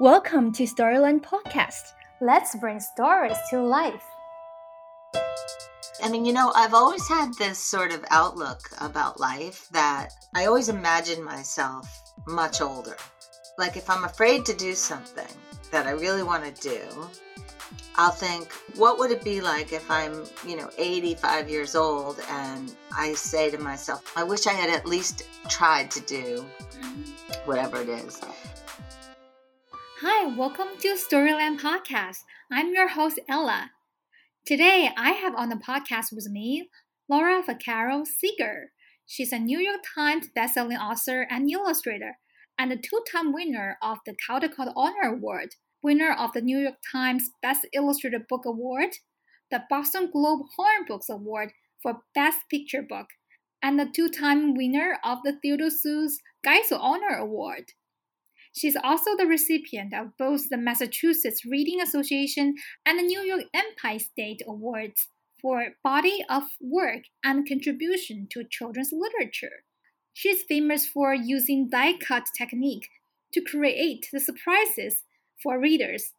Welcome to Storyland Podcast. Let's bring stories to life. I mean, you know, I've always had this sort of outlook about life that I always imagine myself much older. Like if I'm afraid to do something that I really want to do, I'll think, what would it be like if I'm, you know, 85 years old and I say to myself, I wish I had at least tried to do mm-hmm. whatever it is. Hi, welcome to Storyland Podcast. I'm your host, Ella. Today, I have on the podcast with me Laura Vaccaro Seeger. She's a New York Times bestselling author and illustrator, and a two time winner of the Caldecott Honor Award, winner of the New York Times Best Illustrated Book Award, the Boston Globe Horn Books Award for Best Picture Book, and the two time winner of the Theodore Seuss Geisel Honor Award. She's also the recipient of both the Massachusetts Reading Association and the New York Empire State Awards for body of work and contribution to children's literature. She's famous for using die cut technique to create the surprises for readers.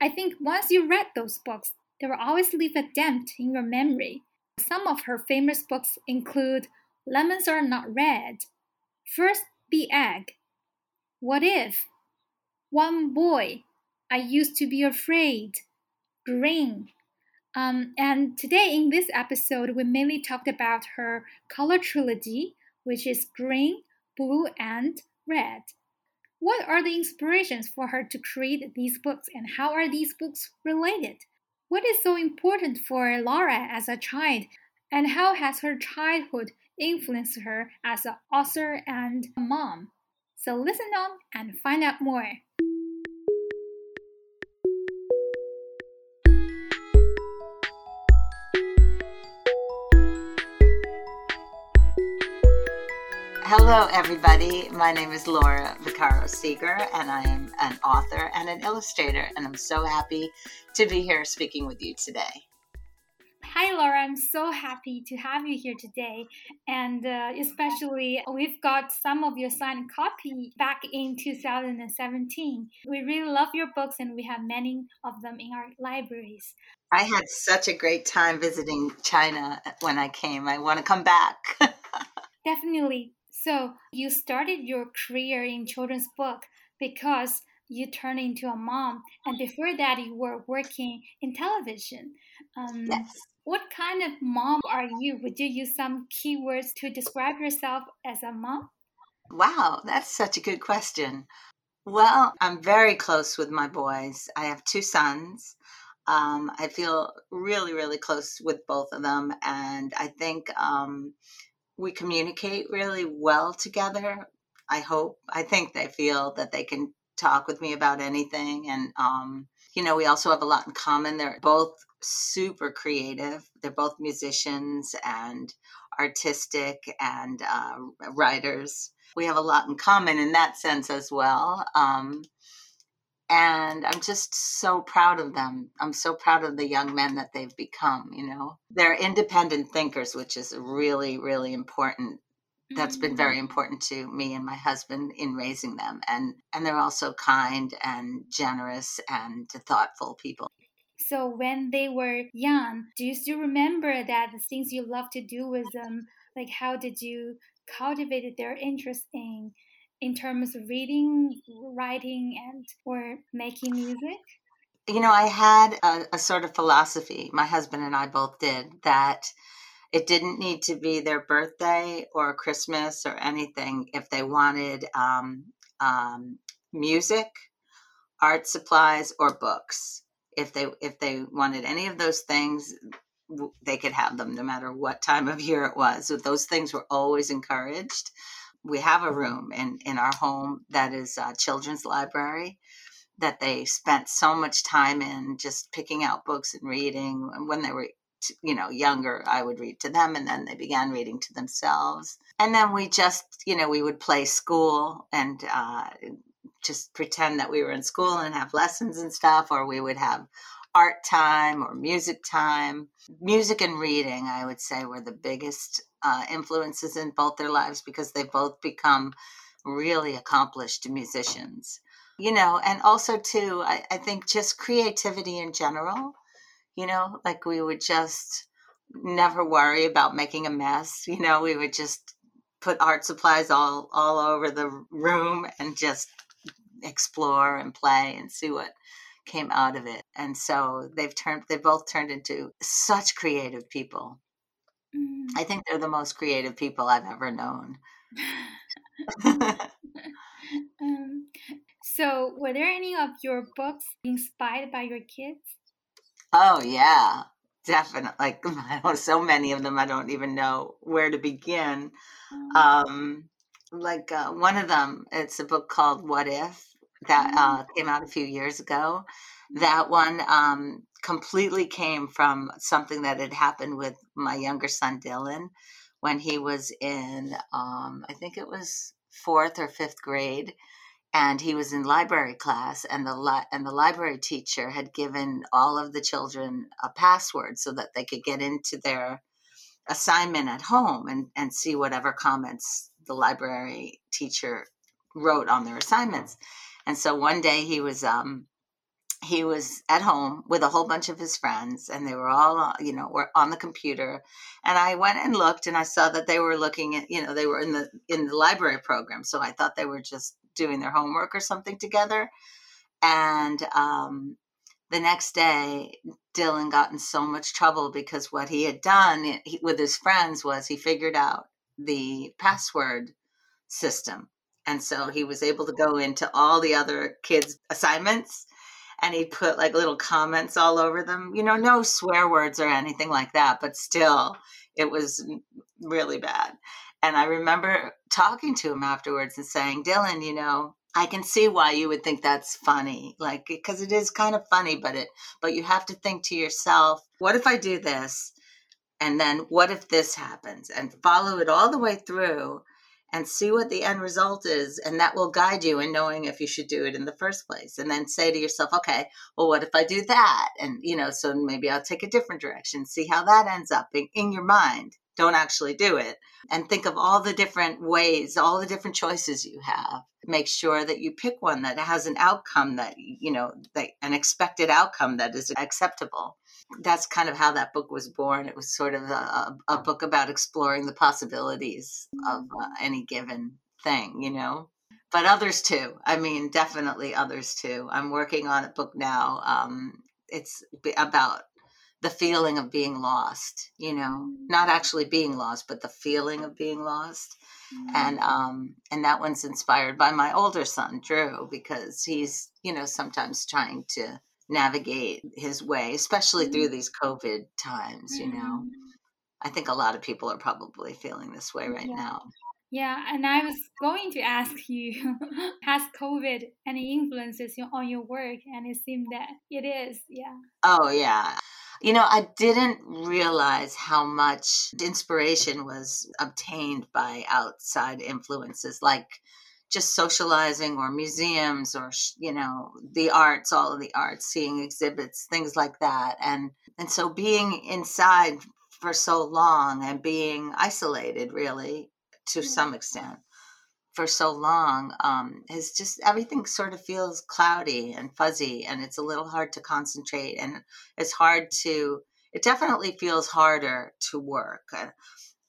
I think once you read those books, they will always leave a dent in your memory. Some of her famous books include Lemons Are Not Red, First the Egg, what if? One boy. I used to be afraid. Green. Um, and today in this episode, we mainly talked about her color trilogy, which is green, blue, and red. What are the inspirations for her to create these books, and how are these books related? What is so important for Laura as a child, and how has her childhood influenced her as an author and a mom? So listen on and find out more. Hello, everybody. My name is Laura Vaccaro Seeger, and I am an author and an illustrator, and I'm so happy to be here speaking with you today. Hi, Laura. I'm so happy to have you here today. And uh, especially, we've got some of your signed copy back in 2017. We really love your books, and we have many of them in our libraries. I had such a great time visiting China when I came. I want to come back. Definitely. So, you started your career in children's book because you turned into a mom, and before that, you were working in television. Um, yes. What kind of mom are you? Would you use some keywords to describe yourself as a mom? Wow, that's such a good question. Well, I'm very close with my boys. I have two sons. Um, I feel really, really close with both of them. And I think um, we communicate really well together. I hope. I think they feel that they can talk with me about anything. And, um, you know, we also have a lot in common. They're both super creative. They're both musicians and artistic and uh, writers. We have a lot in common in that sense as well. Um, and I'm just so proud of them. I'm so proud of the young men that they've become, you know. They're independent thinkers, which is really, really important. That's been very mm-hmm. important to me and my husband in raising them. And and they're also kind and generous and thoughtful people. So when they were young, do you still remember that the things you love to do with them? Like how did you cultivate their interest in in terms of reading, writing, and or making music? You know, I had a, a sort of philosophy. My husband and I both did that. It didn't need to be their birthday or Christmas or anything if they wanted um, um, music, art supplies, or books if they if they wanted any of those things they could have them no matter what time of year it was. So those things were always encouraged. We have a room in in our home that is a children's library that they spent so much time in just picking out books and reading. When they were you know younger i would read to them and then they began reading to themselves. And then we just you know we would play school and uh, just pretend that we were in school and have lessons and stuff, or we would have art time or music time. Music and reading, I would say, were the biggest uh, influences in both their lives because they've both become really accomplished musicians. you know, and also too, I, I think just creativity in general, you know, like we would just never worry about making a mess. You know, we would just put art supplies all all over the room and just explore and play and see what came out of it. And so they've turned they both turned into such creative people. Mm. I think they're the most creative people I've ever known. um, so, were there any of your books inspired by your kids? Oh yeah, definitely. Like so many of them, I don't even know where to begin. Mm. Um, like uh, one of them, it's a book called What If that mm. uh, came out a few years ago. That one um, completely came from something that had happened with my younger son Dylan when he was in, um, I think it was fourth or fifth grade, and he was in library class, and the li- and the library teacher had given all of the children a password so that they could get into their assignment at home and and see whatever comments the library teacher wrote on their assignments. And so one day he was um, he was at home with a whole bunch of his friends and they were all you know were on the computer. And i went and looked and i saw that they were looking at you know they were in the in the library program. So i thought they were just doing their homework or something together. And um, the next day dylan got in so much trouble because what he had done with his friends was he figured out the password system and so he was able to go into all the other kids assignments and he'd put like little comments all over them. You know, no swear words or anything like that, but still, it was really bad. And I remember talking to him afterwards and saying, Dylan, you know, I can see why you would think that's funny, like because it is kind of funny, but it, but you have to think to yourself, what if I do this, and then what if this happens, and follow it all the way through, and see what the end result is and that will guide you in knowing if you should do it in the first place. And then say to yourself okay well what if i do that? And you know so maybe i'll take a different direction see how that ends up in, in your mind. Don't actually do it. And think of all the different ways all the different choices you have. Make sure that you pick one that has an outcome that you know that an expected outcome that is acceptable that's kind of how that book was born. It was sort of a, a book about exploring the possibilities of uh, any given thing, you know. But others too. I mean, definitely others too. I'm working on a book now. Um, it's about the feeling of being lost, you know, not actually being lost, but the feeling of being lost. And um, and that one's inspired by my older son, Drew, because he's, you know, sometimes trying to navigate his way, especially through mm-hmm. these COVID times, you know. Mm-hmm. I think a lot of people are probably feeling this way right yeah. now. Yeah, and I was going to ask you, has COVID any influences on your work? And it seemed that it is, yeah. Oh, yeah. You know, I didn't realize how much inspiration was obtained by outside influences like just socializing or museums or you know the arts all of the arts seeing exhibits things like that. And and so being inside for so long and being isolated really to some extent for so long um, is just everything sort of feels cloudy and fuzzy and it's a little hard to concentrate and it's hard to it definitely feels harder to work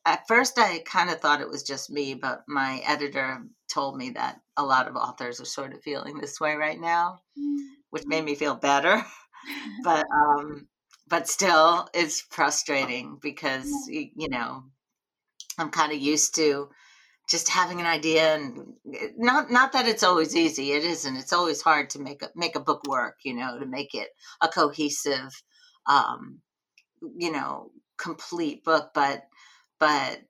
at first i kind of thought it was just me but my editor told me that a lot of authors are sort of feeling this way right now which made me feel better. But um but still it's frustrating because you know i'm kind of used to just having an idea and eh, not not that it's always easy it isn't it's always hard to make a make a book work you know to make it a cohesive um you know complete book but but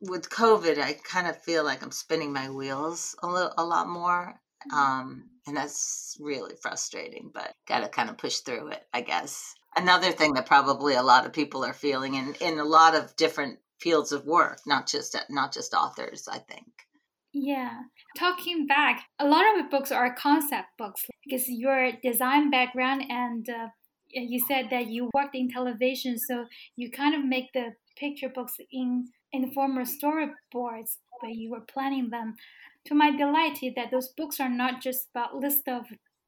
with COVID, I kind of feel like I'm spinning my wheels a little, a lot more, mm-hmm. um, and that's really frustrating. But got to kind of push through it, I guess. Another thing that probably a lot of people are feeling in in a lot of different fields of work, not just not just authors. I think. Yeah. Talking back, a lot of books are concept books because your design background and uh, you said that you worked in television, so you kind of make the picture books in in the form of storyboards when you were planning them. to my delight that those books are not just about list of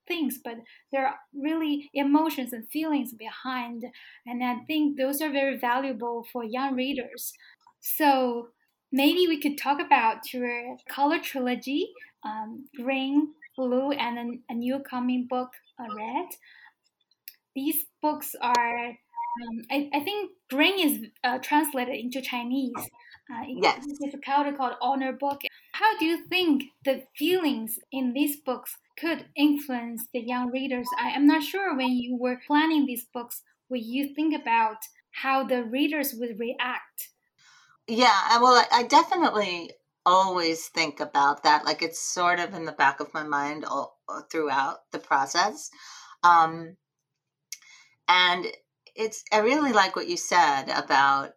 things, but there are really emotions and feelings behind. And I think those are very valuable for young readers. So maybe we could talk about your color trilogy, um, Green, Blue, and a, a new coming book, uh, Red. These books are, um, I, I, think Green is uh, translated into Chinese. Uh, yes. It's a title called Honor Book. How do you think the feelings in these books could influence the young readers? I am not sure when you were planning these books, would you think about how the readers would react? Yeah, well, I definitely always think about that. Like it's sort of in the back of my mind all, throughout the process. Um, and it's, I really like what you said about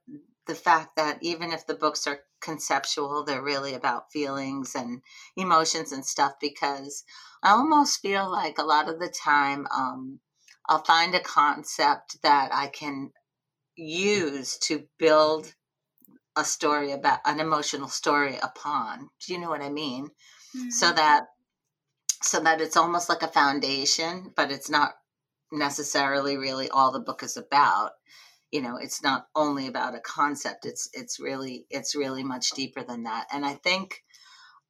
the fact that even if the books are conceptual, they're really about feelings and emotions and stuff because I almost feel like a lot of the time um, I'll find a concept that I can use to build a story about an emotional story upon. Do you know what I mean? Mm-hmm. So that so that it's almost like a foundation, but it's not necessarily really all the book is about. You know it's not only about a concept it's it's really it's really much deeper than that. And i think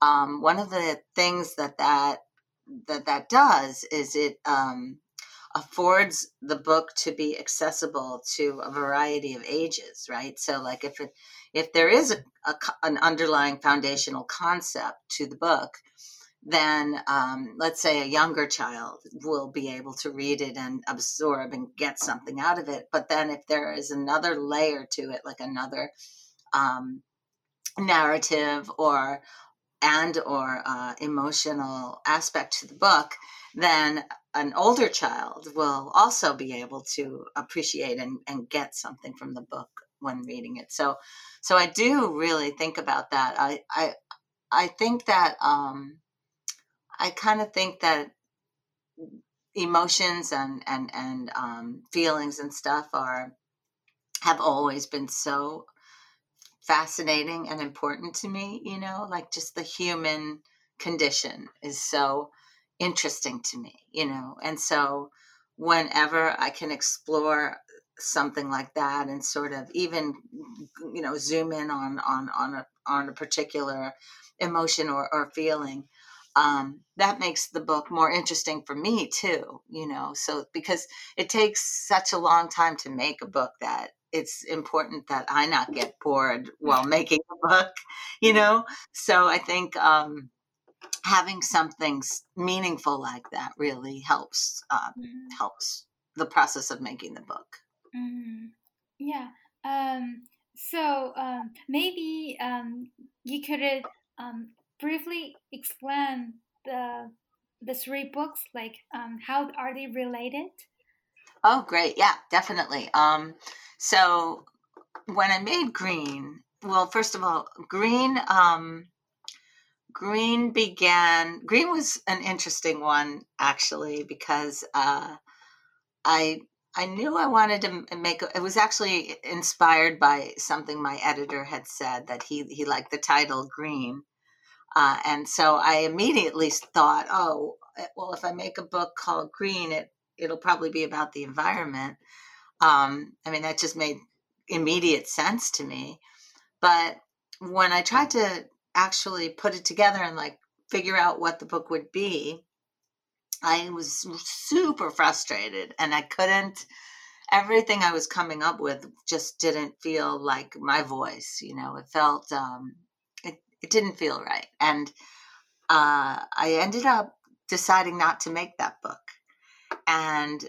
um, one of the things that that that that does is it um, affords the book to be accessible to a variety of ages right? So like if it if there is a, a an underlying foundational concept to the book then um, let's say a younger child will be able to read it and absorb and get something out of it. But then if there is another layer to it, like another um, narrative or and or uh, emotional aspect to the book, then an older child will also be able to appreciate and, and get something from the book when reading it. So, so I do really think about that. I I I think that um, I kind of think that emotions and and and um, feelings and stuff are have always been so fascinating and important to me. You know, like just the human condition is so interesting to me. You know, and so whenever I can explore something like that and sort of even you know zoom in on on on a on a particular emotion or, or feeling um, that makes the book more interesting for me too you know so because it takes such a long time to make a book that it's important that i not get bored while making a book you know so i think um, having something meaningful like that really helps uh, mm-hmm. helps the process of making the book mm-hmm. yeah um, so um, maybe um, you could um, briefly explain the the three books? Like, um, how are they related? Oh, great! Yeah, definitely. Um, so when I made Green, well, first of all, Green, um, Green began. Green was an interesting one actually because uh, I I knew I wanted to make it was actually inspired by something my editor had said that he he liked the title Green uh, and so I immediately thought, oh, eh, well, if I make a book called Green, it it'll probably be about the environment. Um, I mean, that just made immediate sense to me. But when I tried to actually put it together and like figure out what the book would be, I was super frustrated and I couldn't everything I was coming up with just didn't feel like my voice, you know. It felt um it didn't feel right. And uh, I ended up deciding not to make that book. And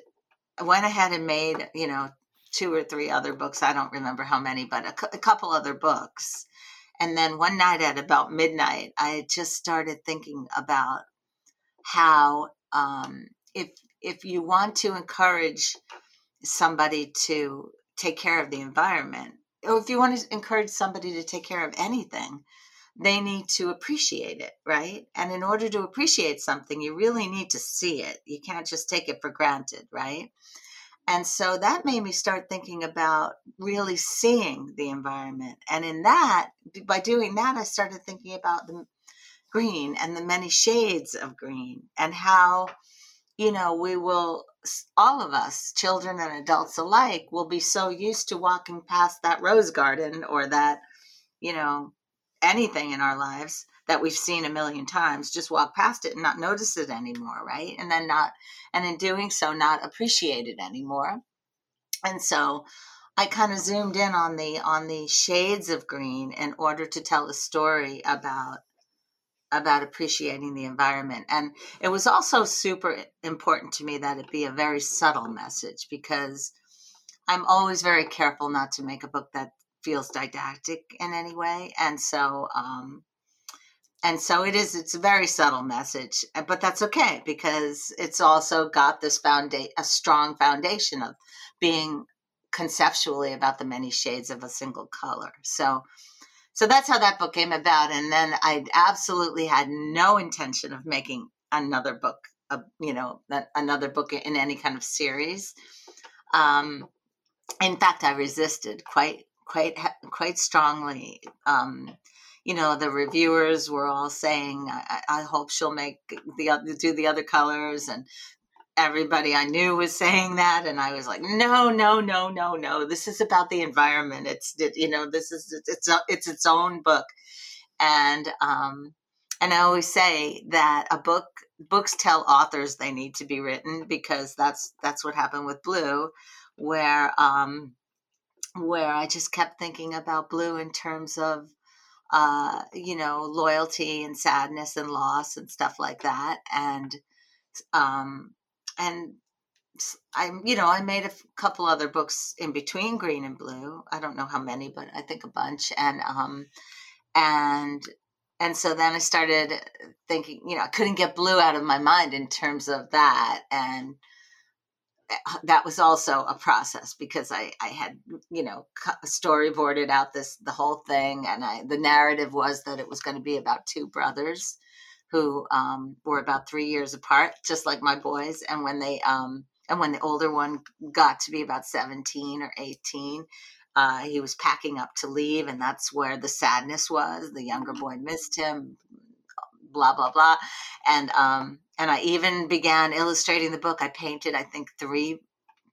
I went ahead and made, you know, two or three other books. I don't remember how many, but a, a couple other books. And then one night at about midnight, I just started thinking about how um, if if you want to encourage somebody to take care of the environment, or if you want to encourage somebody to take care of anything, they need to appreciate it, right? And in order to appreciate something, you really need to see it. You can't just take it for granted, right? And so that made me start thinking about really seeing the environment. And in that, by doing that, I started thinking about the green and the many shades of green and how you know we will all of us children and adults alike will be so used to walking past that rose garden or that you know anything in our lives that we've seen a million times just walk past it and not notice it anymore right? And then not and in doing so not appreciate it anymore. And so i kind of zoomed in on the on the shades of green in order to tell a story about about appreciating the environment. And it was also super important to me that it be a very subtle message because i'm always very careful not to make a book that feels didactic in any way and so um, and so it is it's a very subtle message uh, but that's okay because it's also got this foundation a strong foundation of being conceptually about the many shades of a single color. So so that's how that book came about and then i absolutely had no intention of making another book a, you know another book in any kind of series. Um, in fact i resisted quite quite quite strongly um, you know the reviewers were all saying i, I hope she'll make the other do the other colors and everybody i knew was saying that and i was like no no no no no this is about the environment it's you know this is it's it's its own book. And um and i always say that a book books tell authors they need to be written because that's that's what happened with blue where um where i just kept thinking about blue in terms of uh, you know, loyalty and sadness and loss and stuff like that. And, um, and I, you know, I made a couple other books in between green and blue. I don't know how many, but I think a bunch. And, um, and, and so then I started thinking, you know, I couldn't get blue out of my mind in terms of that. And, that was also a process because I, I had you know storyboarded out this the whole thing and I the narrative was that it was going to be about two brothers who um, were about three years apart just like my boys and when they um, and when the older one got to be about 17 or 18 uh, he was packing up to leave and that's where the sadness was. The younger boy missed him blah blah blah. And um and i even began illustrating the book. I painted i think three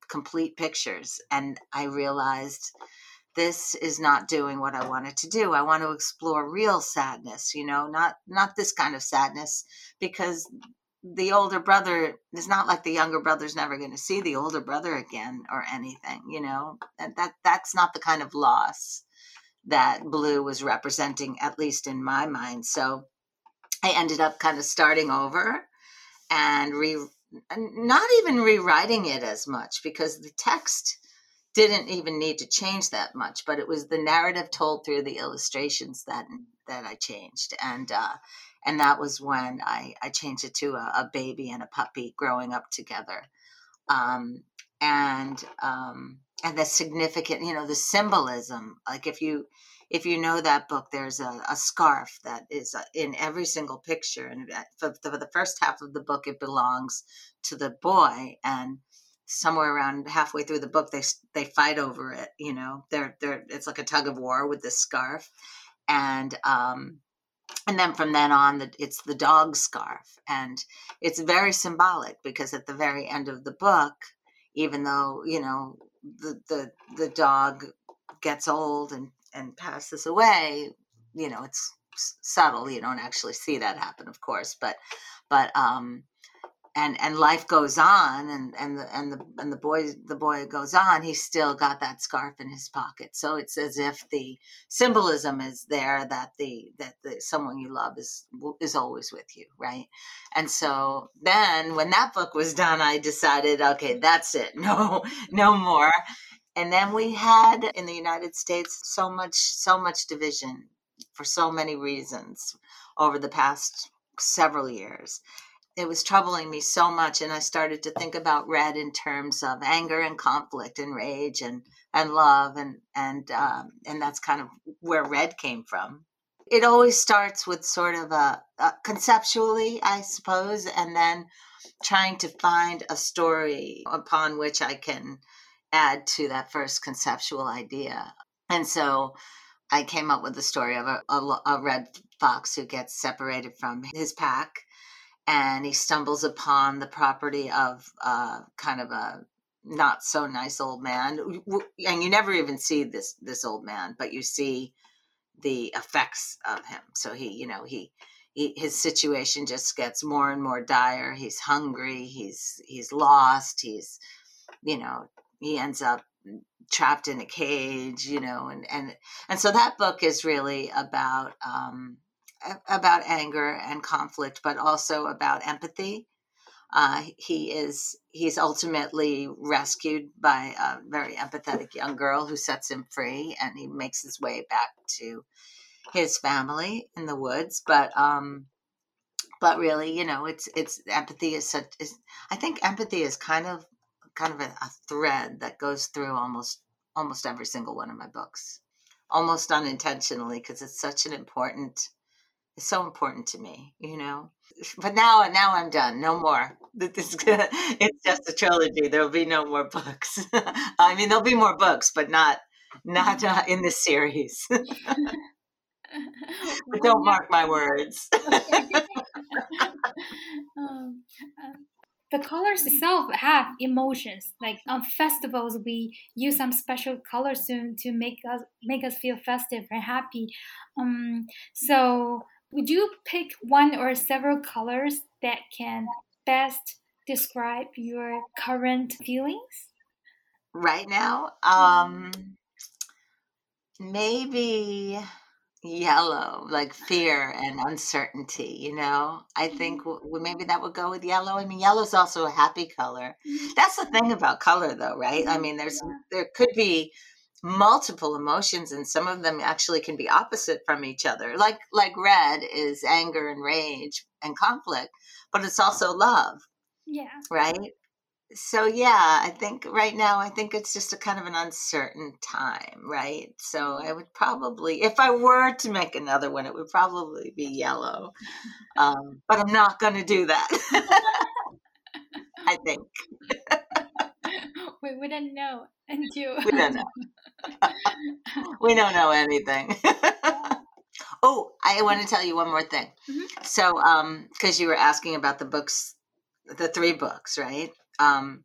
complete pictures. And i realized this is not doing what i wanted to do. I want to explore real sadness you know not not this kind of sadness because the older brother is not like the younger brother's never going to see the older brother again or anything you know? And that that's not the kind of loss that blue was representing at least in my mind. So I ended up kind of starting over and re not even rewriting it as much because the text didn't even need to change that much, but it was the narrative told through the illustrations that that I changed, and uh, and that was when I I changed it to a, a baby and a puppy growing up together, um, and um, and the significant, you know, the symbolism. Like if you if you know that book, there's a, a scarf that is uh, in every single picture, and for, for the first half of the book, it belongs to the boy, and somewhere around halfway through the book, they they fight over it. You know, they're they're it's like a tug of war with this scarf, and um, and then from then on, the, it's the dog scarf, and it's very symbolic because at the very end of the book, even though you know the the the dog gets old and and passes away, you know, it's subtle. You don't actually see that happen, of course, but but um and and life goes on and and the and the and the boy the boy goes on he's still got that scarf in his pocket. So it's as if the symbolism is there that the that the someone you love is is always with you right? And so then when that book was done i decided okay that's it. No no more and then we had in the United States so much, so much division for so many reasons over the past several years. It was troubling me so much, and I started to think about red in terms of anger and conflict and rage and and love, and and um, and that's kind of where red came from. It always starts with sort of a, a conceptually, I suppose, and then trying to find a story upon which I can add to that first conceptual idea. And so I came up with the story of a, a, a red fox who gets separated from his pack and he stumbles upon the property of uh, kind of a not so nice old man and you never even see this this old man but you see the effects of him so he you know he, he his situation just gets more and more dire he's hungry he's he's lost he's you know he ends up trapped in a cage you know and and and so that book is really about um about anger and conflict but also about empathy uh, he is he's ultimately rescued by a very empathetic young girl who sets him free, and he makes his way back to his family in the woods. But um, but really, you know, it's it's empathy is such. Is, I think empathy is kind of kind of a, a thread that goes through almost almost every single one of my books, almost unintentionally because it's such an important. It's so important to me, you know but now now I'm done. No more. This, it's just a trilogy. There will be no more books. I mean, there'll be more books, but not not uh, in this series. but don't mark my words. um, uh, the colors itself have emotions. Like on festivals, we use some special colors to to make us make us feel festive and happy. Um, so would you pick one or several colors that can best describe your current feelings? Right now, um, maybe yellow, like fear and uncertainty. You know, I think mm-hmm. w- maybe that would go with yellow. I mean, yellow is also a happy color. Mm-hmm. That's the thing about color, though, right? I mm-hmm. mean, there's there could be multiple emotions and some of them actually can be opposite from each other like like red is anger and rage and conflict but it's also love yeah right so yeah i think right now i think it's just a kind of an uncertain time right so i would probably if i were to make another one it would probably be yellow um, but i'm not going to do that i think we wouldn't know until we don't know we don't know anything. oh, I want to tell you one more thing. Mm-hmm. So, um, because you were asking about the books, the three books, right? Um,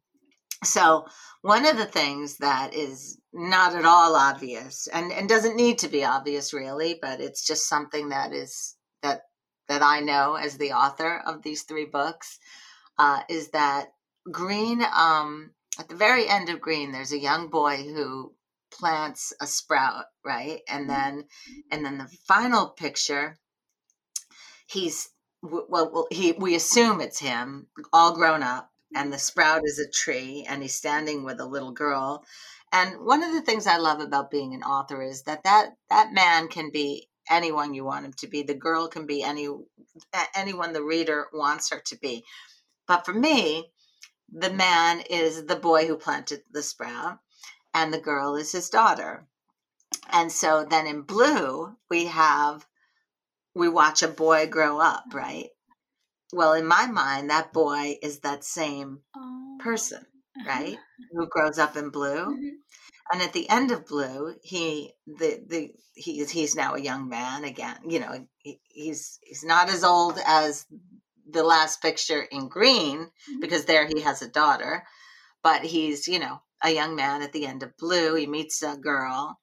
so one of the things that is not at all obvious and, and doesn't need to be obvious really, but it's just something that is that that I know as the author of these three books, uh, is that Green um, at the very end of Green, there's a young boy who plants a sprout, right? And mm-hmm. then and then the final picture he's well, well, he we assume it's him all grown up and mm-hmm. the sprout is a tree and he's standing with a little girl and one of the things i love about being an author is that that that man can be anyone you want him to be the girl can be any anyone the reader wants her to be but for me the man is the boy who planted the sprout and the girl is his daughter. And so then in blue, we have, we watch a boy grow up, right? Well, in my mind, that boy is that same oh. person, right? Who grows up in blue. Mm-hmm. And at the end of blue, he the the he's he's now a young man again. You know, he, he's he's not as old as the last picture in green mm-hmm. because there he has a daughter, but he's you know a young man at the end of Blue. He meets a girl.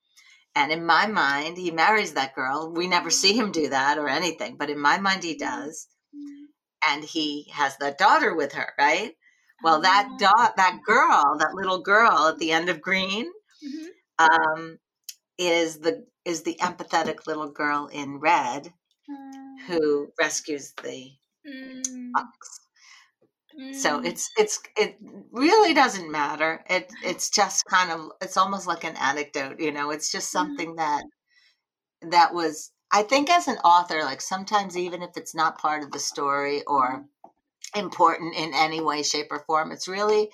And in my mind, he marries that girl. We never see him do that or anything, but in my mind, he does. And he has the daughter with her, right? Well, that oh. dot, that girl, that little girl at the end of Green, mm-hmm. um, is the is the empathetic little girl in Red, who rescues the mm. fox. So mm. it's it's it really doesn't matter. It it's just kind of it's almost like an anecdote, you know. It's just mm-hmm. something that that was I think as an author, like sometimes even if it's not part of the story or mm-hmm. important in any way, shape, or form, it's really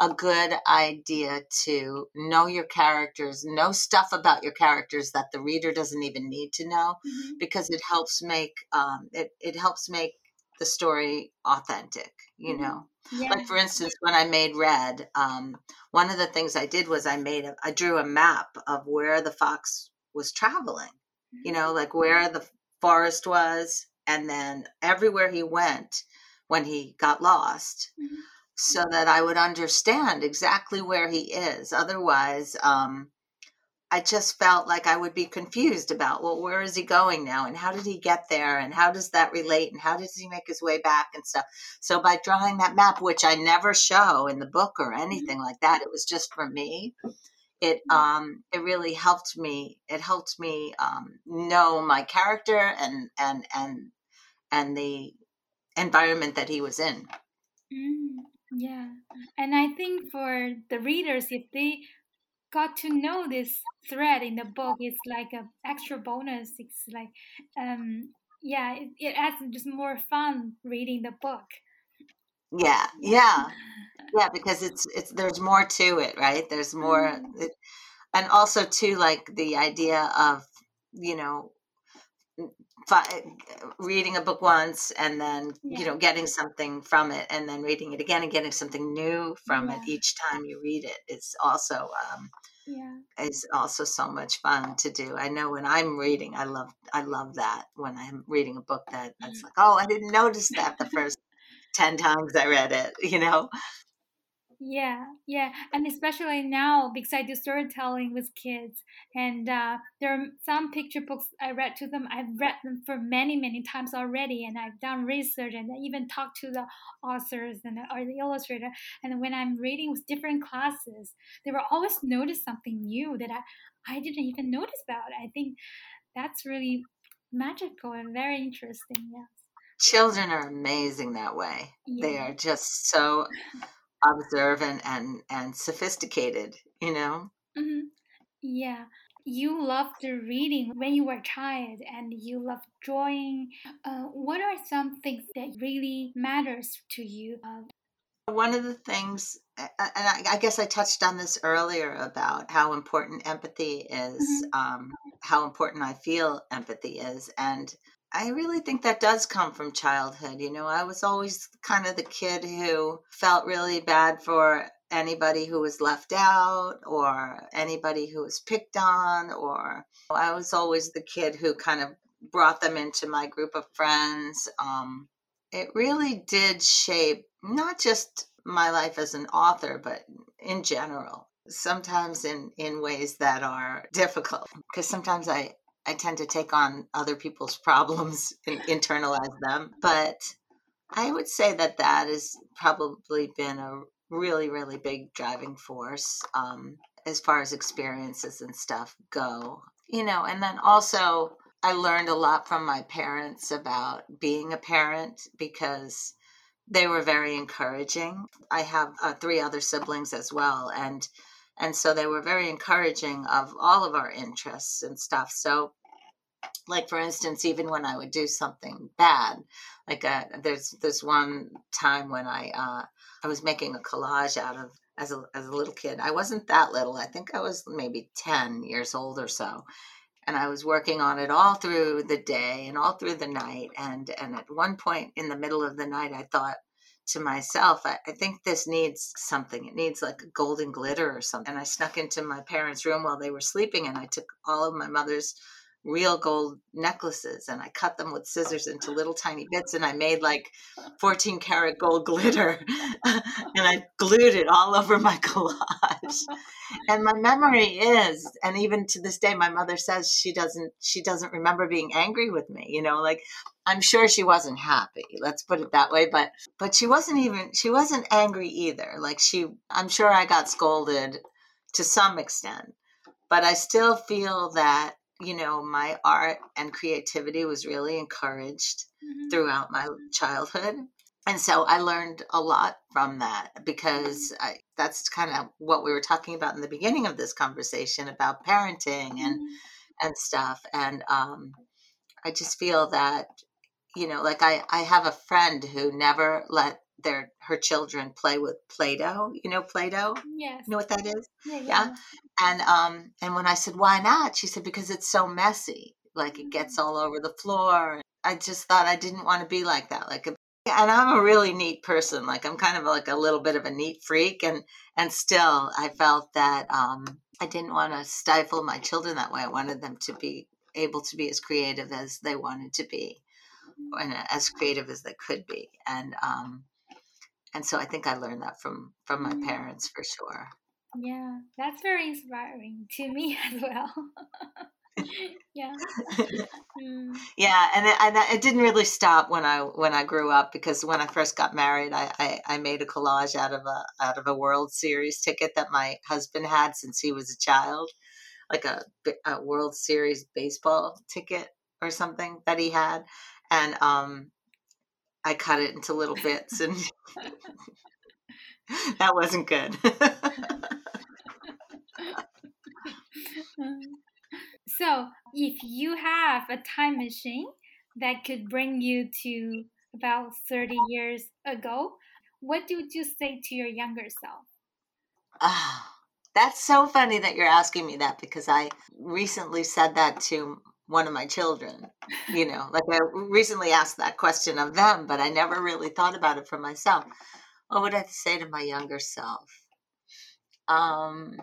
a good idea to know your characters, know stuff about your characters that the reader doesn't even need to know, mm-hmm. because it helps make um, it it helps make the story authentic you mm-hmm. know yeah. like for instance when i made red um, one of the things i did was i made a, I drew a map of where the fox was traveling you know like where the forest was, and then everywhere he went when he got lost, Mhm. so that I would understand exactly where he is. Otherwise, um, I just felt like I would be confused about, well, where is he going now? And how did he get there? And how does that relate? And how does he make his way back and stuff? So by drawing that map, which I never show in the book or anything like that, it was just for me. It um it really helped me. It helped me um, know my character and and and and the environment that he was in. Mm, yeah. And I think for the readers, if they got to know this thread in the book, it's like a extra bonus. It's like, um, yeah, it, it adds just more fun reading the book. Yeah, yeah, yeah. Because it's it's there's more to it, right? There's more, Mm, it, and also too like the idea of you know fi- reading a book once and then you know getting something from it and then reading it again and getting something new from it each time you read it. it is also um, yeah. is also so much fun to do. I know when I'm reading, I love I love that when I'm reading a book that it's like, oh, I didn't notice that the first ten times I read it. You know? Yeah, yeah, and especially now because I do storytelling with kids, and uh, there are some picture books I read to them. I've read them for many, many times already, and I've done research and I even talked to the authors and or the illustrator. And when I'm reading with different classes, they will always notice something new that I I didn't even notice about. I think that's really magical and very interesting. Yes. Children are amazing that way. They are just so observant and and sophisticated. You know? hmm Yeah, you loved reading when you were a child and you loved drawing. Uh, what are some things that really matters to you? Uh, One of the things, and I, guess I touched on this earlier about how important empathy is, mhm, um, how important I feel empathy is. And I really think that does come from childhood. You know, I was always kind of the kid who felt really bad for anybody who was left out or anybody who was picked on, or I was always the kid who kind of brought them into my group of friends. Um, it really did shape not just my life as an author, but in general. Sometimes in in ways that are difficult, because sometimes I I tend to take on other people's problems and internalize them. But I would say that that has probably been a really really big driving force um, as far as experiences and stuff go. You know, and then also I learned a lot from my parents about being a parent because they were very encouraging. I have uh, three other siblings as well, and and so they were very encouraging of all of our interests and stuff. So, like for instance, even when I would do something bad, like uh, there's there's one time when I uh, I was making a collage out of as a as a little kid. I wasn't that little. I think I was maybe ten years old or so and I was working on it all through the day and all through the night. And and at one point in the middle of the night, I thought to myself, I, I think this needs something. It needs like a golden glitter or something. And I snuck into my parents' room while they were sleeping, and I took all of my mother's real gold necklaces and I cut them with oh, scissors into little tiny bits and I made like 14 karat gold glitter and I glued it all over my collage. And my memory is and even to this day my mother says she doesn't she doesn't remember being angry with me you know like i'm sure she wasn't happy let's put it that way but but she wasn't even she wasn't angry either like she i'm sure i got scolded to some extent but i still feel that you know my art and creativity was really encouraged mhm, throughout my childhood and so I learned a lot from that because I, that's kind of what we were talking about in the beginning of this conversation about parenting and mhm, and stuff. And um, I just feel that you know, like I I have a friend who never let their her children play with Play-Doh. You know Play-Doh. Yes. You know what that is? Yeah, Yeah. yeah. And um and when I said why not, she said because it's so messy. Like it gets Mm, all over the floor. I just thought I didn't want to be like that. Like and I'm a really neat person. Like I'm kind of like a little bit of a neat freak, and and still I felt that um, I didn't want to stifle my children that way. I wanted them to be able to be as creative as they wanted to be and as creative as they could be and um and so i think i learned that from from my Mm. parents for sure Yeah, that's very inspiring to me as well. yeah. Mm. yeah and it, and it didn't really stop when i when i grew up because when i first got married I, I i made a collage out of a out of a world series ticket that my husband had since he was a child like a, a world series baseball ticket or something that he had and um i cut it into little bits and that wasn't good so, if you have a time machine that could bring you to about 30 years ago, what would you say to your younger self? Ah, that's so funny that you're asking me that because I recently said that to one of my children. You know, like I recently asked that question of them, but I never really thought about it for myself. What would I say to my younger self? Um,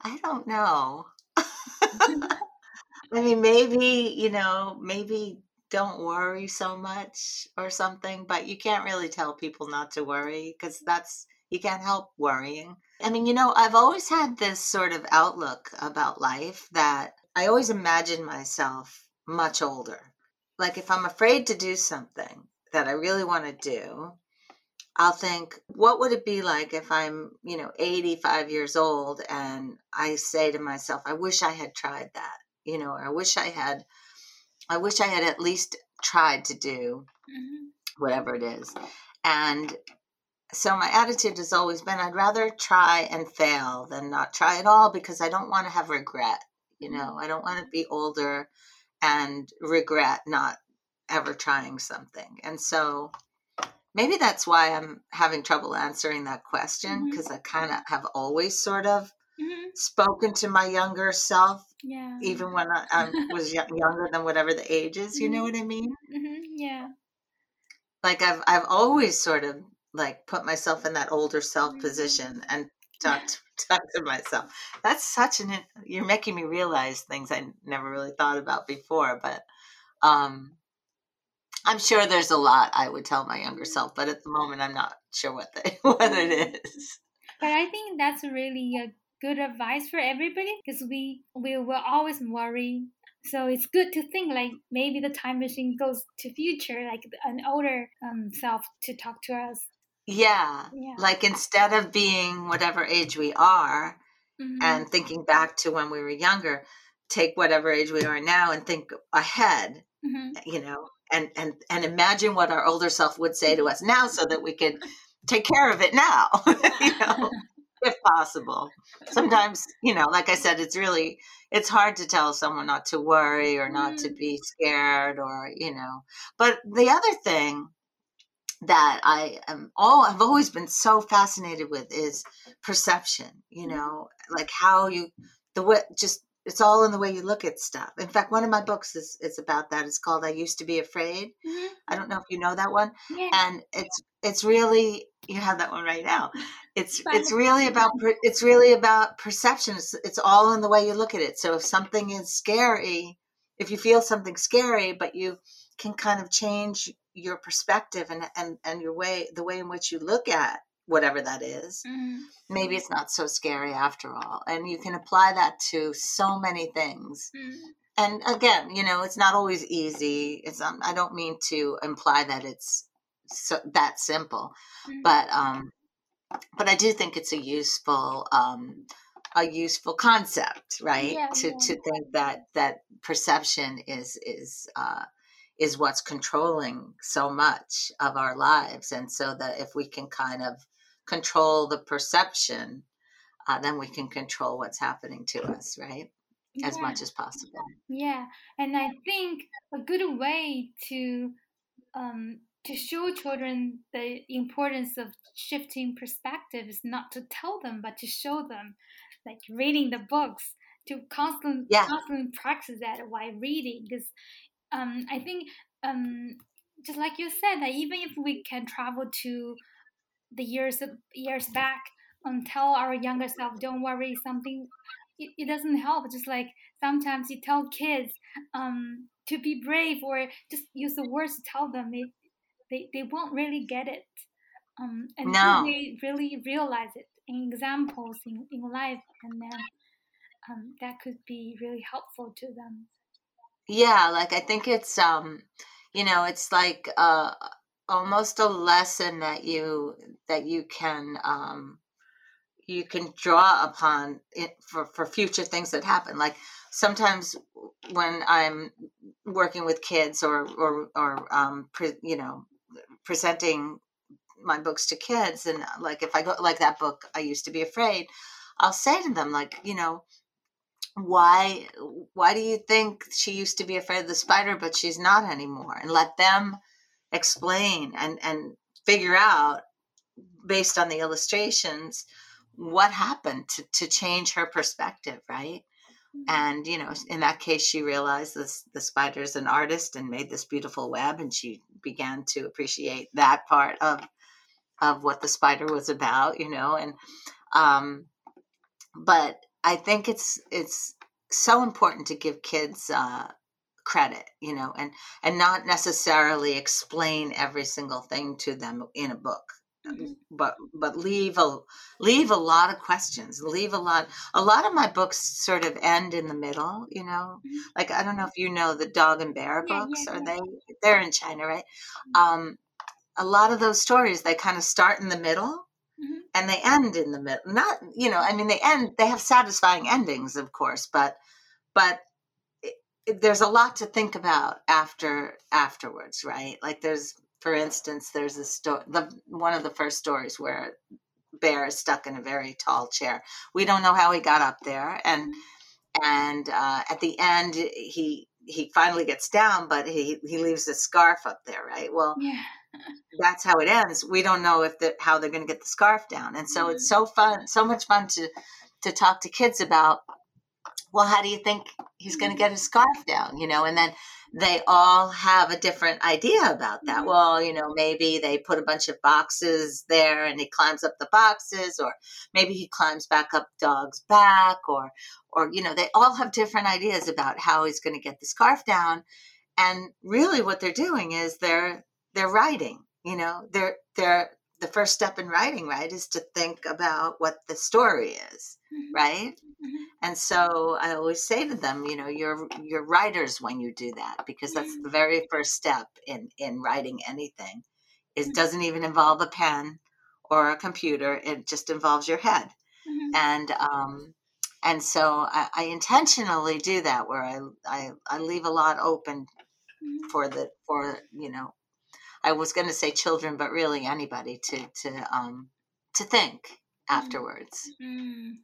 I don't know. I mean, maybe, you know, maybe don't worry so much or something, but you can't really tell people not to worry because that's, you can't help worrying. I mean, you know, I've always had this sort of outlook about life that I always imagine myself much older. Like if I'm afraid to do something that I really want to do, I'll think, what would it be like if I'm, you know, 85 years old and I say to myself, I wish I had tried that, you know, or I wish I had, I wish I had at least tried to do Mhm. whatever it is. And so my attitude has always been I'd rather try and fail than not try at all because I don't want to have regret. You know, I don't want to be older and regret not ever trying something. And so maybe that's why I'm having trouble answering that question because I kind of have always sort of Mhm. spoken to my younger self Yeah. even when I, I was y- younger than whatever the age is. You know what I mean? Mhm. Yeah. like I've I've always sort of like put myself in that older self Mhm. position and talked talked to myself. That's such an you're making me realize things I never really thought about before, but um I'm sure there's a lot I would tell my younger self, but at the moment I'm not sure what they what it is. But I think that's really a good advice for everybody because we we will always worry. So it's good to think like maybe the time machine goes to future, like an older um, self to talk to us. Yeah. Yeah. Like instead of being whatever age we are Mhm. and thinking back to when we were younger, take whatever age we are now and think ahead Mhm. you know and and and imagine what our older self would say to us now so that we could take care of it now you know if possible sometimes you know like i said it's really it's hard to tell someone not to worry or not to Mhm. be scared or you know but the other thing that i am all i've always been so fascinated with is perception you know like how you the way just it's all in the way you look at stuff. In fact one of my books is is about that. It's called i used to be afraid. Mhm. i don't know if you know that one. Yeah. and it's it's really you have that one right now. It's it's really about it's really about perception. It's, it's all in the way you look at it. So if something is scary if you feel something scary but you can kind of change your perspective and and and your way the way in which you look at whatever that is Mhm. maybe it's not so scary after all and you can apply that to so many things Mhm. and again you know it's not always easy it's um, i don't mean to imply that it's so, that simple Mhm. but um but i do think it's a useful um a useful concept right Yeah, to yeah. to think that that perception is is uh is what's controlling so much of our lives and so that if we can kind of control the perception uh, then we can control what's happening to us right as much as possible Yeah, and I think a good way to um, to show children the importance of shifting perspective is not to tell them, but to show them, like reading the books, to constantly Yeah. constantly practice that while reading. Because um, I think um, just like you said, that even if we can travel to the years years back and tell our younger self, don't worry, something it, it doesn't help. Just like sometimes you tell kids um, to be brave or just use the words to tell them, they they, they won't really get it um, until No. they really realize it in examples in, in life, and then um, that could be really helpful to them. Yeah, like I think it's um, you know, it's like uh almost a lesson that you that you can um you can draw upon it for for future things that happen. Like sometimes when I'm working with kids or or or um pre, you know presenting my books to kids and like if I go like that book I used to be afraid, I'll say to them like, you know, why why do you think she used to be afraid of the spider but she's not anymore? And let them explain and and figure out based on the illustrations what happened to, to change her perspective right? And you know in that case she realized this the spider is an artist and made this beautiful web and she began to appreciate that part of of what the spider was about you know and um but i think it's it's so important to give kids uh credit you know and and not necessarily explain every single thing to them in a book Mhm. but but leave a leave a lot of questions leave a lot a lot of my books sort of end in the middle you know Mhm. like i don't know if you know the dog and bear Yeah, books yeah, are yeah. they they're in china right um a lot of those stories they kind of start in the middle Mhm. and they end in the middle not you know i mean they end they have satisfying endings of course but but it, it- there's a lot to think about after afterwards right like there's for instance there's a story the one of the first stories where bear is stuck in a very tall chair we don't know how he got up there and and uh, at the end he he finally gets down but he he leaves a scarf up there right well Yeah. That's how it ends. We don't know if the, how they're going to get the scarf down, and so it's so fun, so much fun to to talk to kids about. Well, how do you think he's going to get his scarf down? You know, and then they all have a different idea about that. Mhm. Well, you know, maybe they put a bunch of boxes there, and he climbs up the boxes, or maybe he climbs back up dog's back, or or you know, they all have different ideas about how he's going to get the scarf down. And really, what they're doing is they're they're writing you know they're they're the first step in writing right is to think about what the story is Mhm. right Mhm. and so i always say to them you know you're you're writers when you do that because that's the very first step in in writing anything it doesn't even involve a pen or a computer it just involves your head Mhm. and um and so I, I intentionally do that where I, I i leave a lot open Mhm. for the for you know I was going to say children, but really anybody to to um to think afterwards. Mm.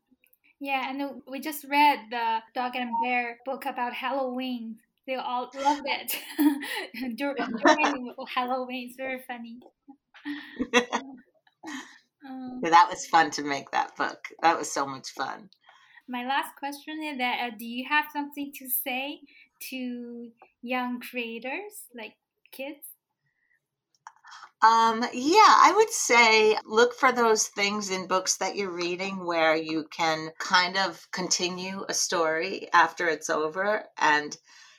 Yeah, and we just read the Dog and Bear book about Halloween. They all loved it Dur- during Halloween. It's very funny. Um, that was fun to make that book. That was so much fun. my last question is that uh, do you have something to say to young creators like kids? Um, yeah, I would say look for those things in books that you're reading where you can kind of continue a story after it's over and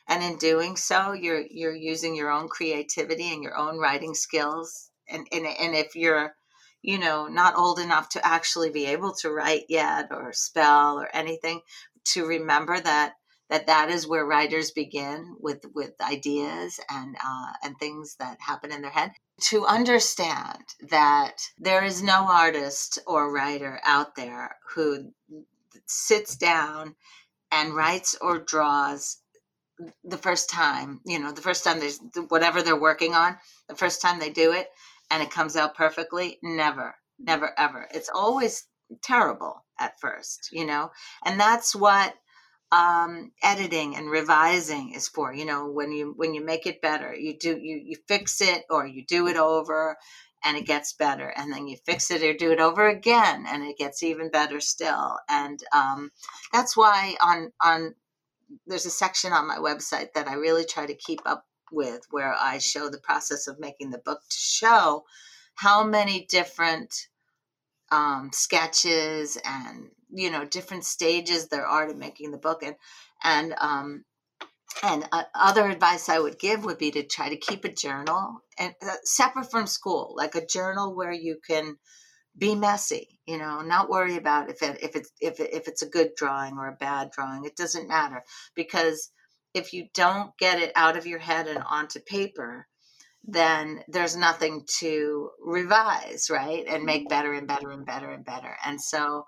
and in doing so you're you're using your own creativity and your own writing skills and and, and if you're you know not old enough to actually be able to write yet or spell or anything to remember that that that is where writers begin with with ideas and uh, and things that happen in their head to understand that there is no artist or writer out there who sits down and writes or draws the first time you know the first time there's whatever they're working on the first time they do it and it comes out perfectly never never ever. It's always terrible at first you know? And that's what um, editing and revising is for you know when you when you make it better you do you you fix it or you do it over and it gets better and then you fix it or do it over again and it gets even better still. And um, that's why on on there's a section on my website that i really try to keep up with where i show the process of making the book to show how many different um, sketches and you know different stages there are to making the book and and um, and uh, other advice I would give would be to try to keep a journal and uh, separate from school, like a journal where you can be messy, you know, not worry about if it, if it's if it, if it's a good drawing or a bad drawing. It doesn't matter because if you don't get it out of your head and onto paper, then there's nothing to revise, right? And make better and better and better and better. And so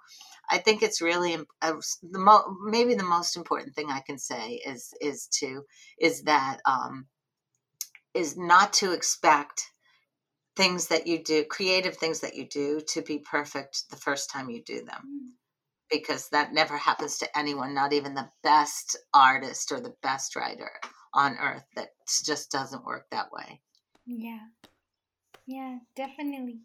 I think it's really uh, the mo- maybe the most important thing I can say is is to is that um, is not to expect things that you do, creative things that you do, to be perfect the first time you do them. Mm. Because that never happens to anyone, not even the best artist or the best writer on earth. That just doesn't work that way. Yeah. Yeah, definitely.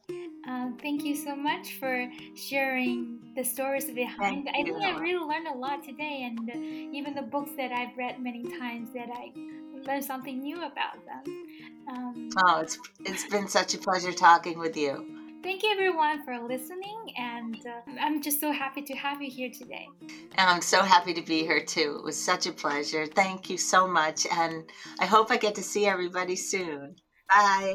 Um, thank you so much for sharing the stories behind. I think I really learned a lot today, and uh, even the books that I've read many times, that I learned something new about them. Um, oh, it's it's been such a pleasure talking with you. Thank you everyone for listening, and uh, I'm just so happy to have you here today. And I'm so happy to be here too. It was such a pleasure. Thank you so much, and I hope I get to see everybody soon. Bye.